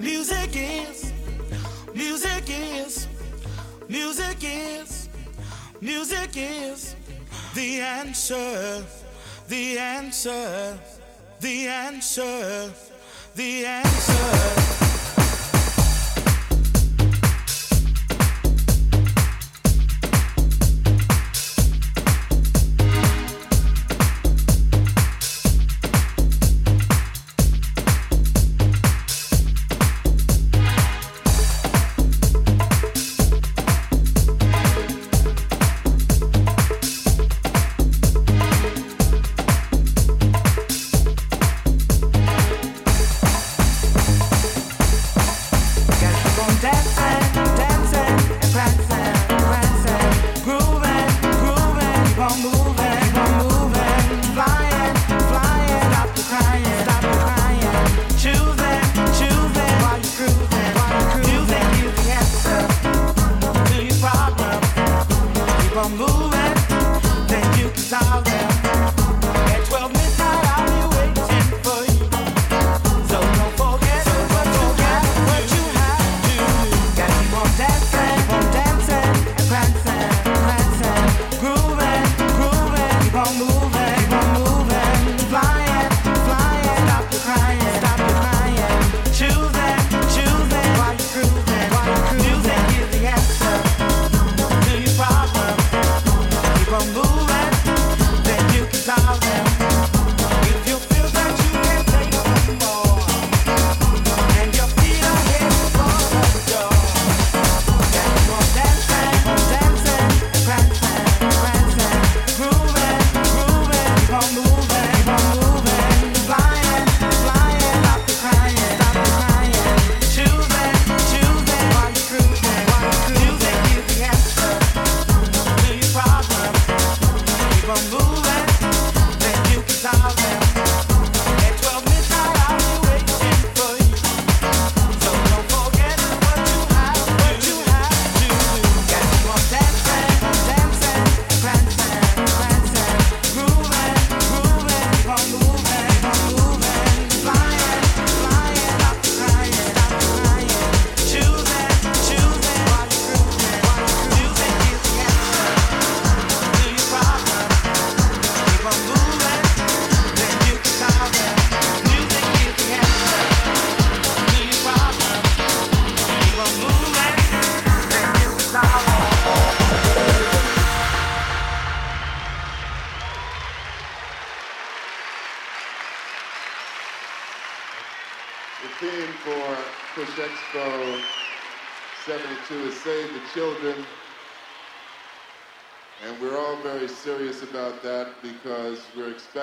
Music is, music is, music is, Music is the answer, the answer, the answer, the answer.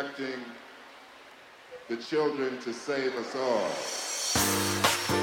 Expecting the children to save us all.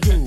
Get